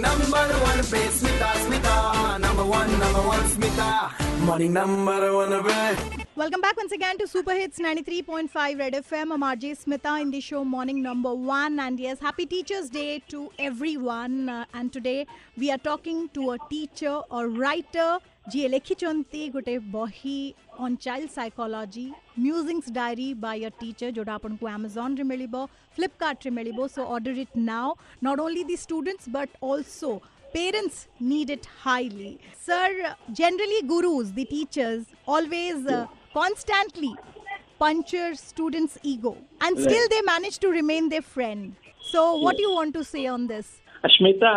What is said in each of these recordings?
number one पे Smita Smita number one number one Smita morning number one पे Welcome back once again to Super Hits 93.5 Red FM. I'm RJ Smita in the show Morning Number One. And yes, happy Teachers' Day to everyone. Uh, and today we are talking to a teacher or writer ଯିଏ ଲେଖିଛନ୍ତି ଗୋଟେ ବହି on child psychology musings diary Bai ଅ teacher ଯେଉଁଟା ଆପଣଙ୍କୁ ଆମାଜନ୍ରେ ମିଳିବ ଫ୍ଲିପକାର୍ଟରେ ମିଳିବ show order eat now not only the students but also parents need it highly. Sir, generally gurus, the teachers, always uh, constantly puncture students' ego and still they manage to remain their friend. So, what do you want to say on this? Ashmita,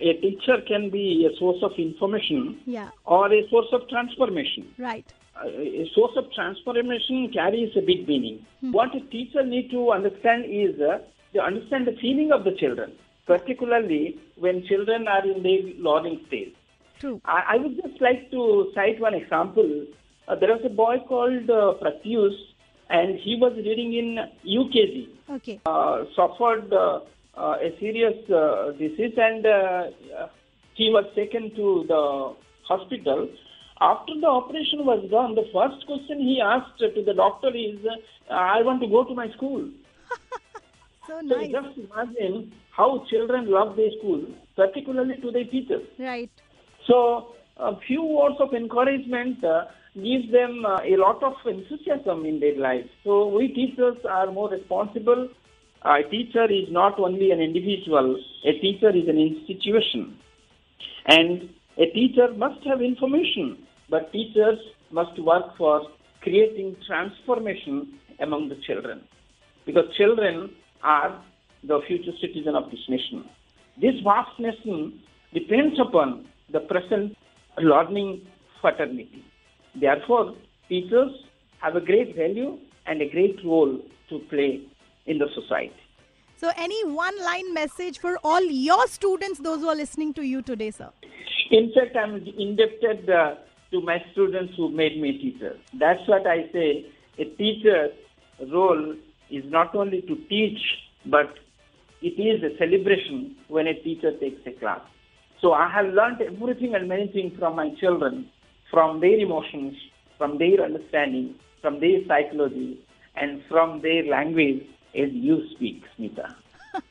a teacher can be a source of information Yeah, or a source of transformation. right. Uh, A source of transformation carries a big meaning. What a teacher need to understand is uh, to understand the feeling of the children, particularly when children are in their learning stage. True. I, I would just like to cite one example. Uh, there was a boy called uh, and he was reading in UKG. Okay. uh, suffered uh, a serious uh, disease and uh, uh, he was taken to the hospital. After the operation was done, the first question he asked to the doctor is, uh, I want to go to my school. So So just imagine how children love their school, particularly to their teachers. Right. So a few words of encouragement uh, gives them uh, a lot of enthusiasm in their life. So we teachers are more responsible. A teacher is not only an individual, a teacher is an institution. And a teacher must have information, but teachers must work for creating transformation among the children. Because children are the future citizen of this nation. This vast nation depends upon the present learning fraternity. Therefore, teachers have a great value and a great role to play in the society. So, any one line message for all your students, those who are listening to you today, sir? In fact, I'm indebted uh, to my students who made me a teacher. That's what I say. A teacher's role is not only to teach, but it is a celebration when a teacher takes a class. So I have learned everything and many things from my children, from their emotions, from their understanding, from their psychology, and from their language as you speak, Smita.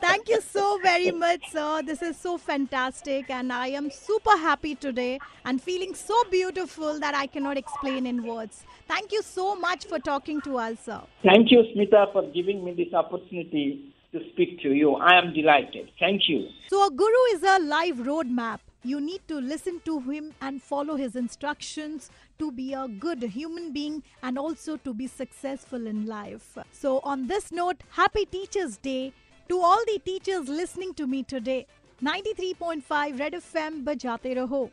Thank you so very much, sir. This is so fantastic, and I am super happy today and feeling so beautiful that I cannot explain in words. Thank you so much for talking to us, sir. Thank you, Smita, for giving me this opportunity to speak to you. I am delighted. Thank you. So, a guru is a live roadmap. You need to listen to him and follow his instructions to be a good human being and also to be successful in life. So, on this note, happy Teachers' Day to all the teachers listening to me today. 93.5 Red FM Bajate Raho.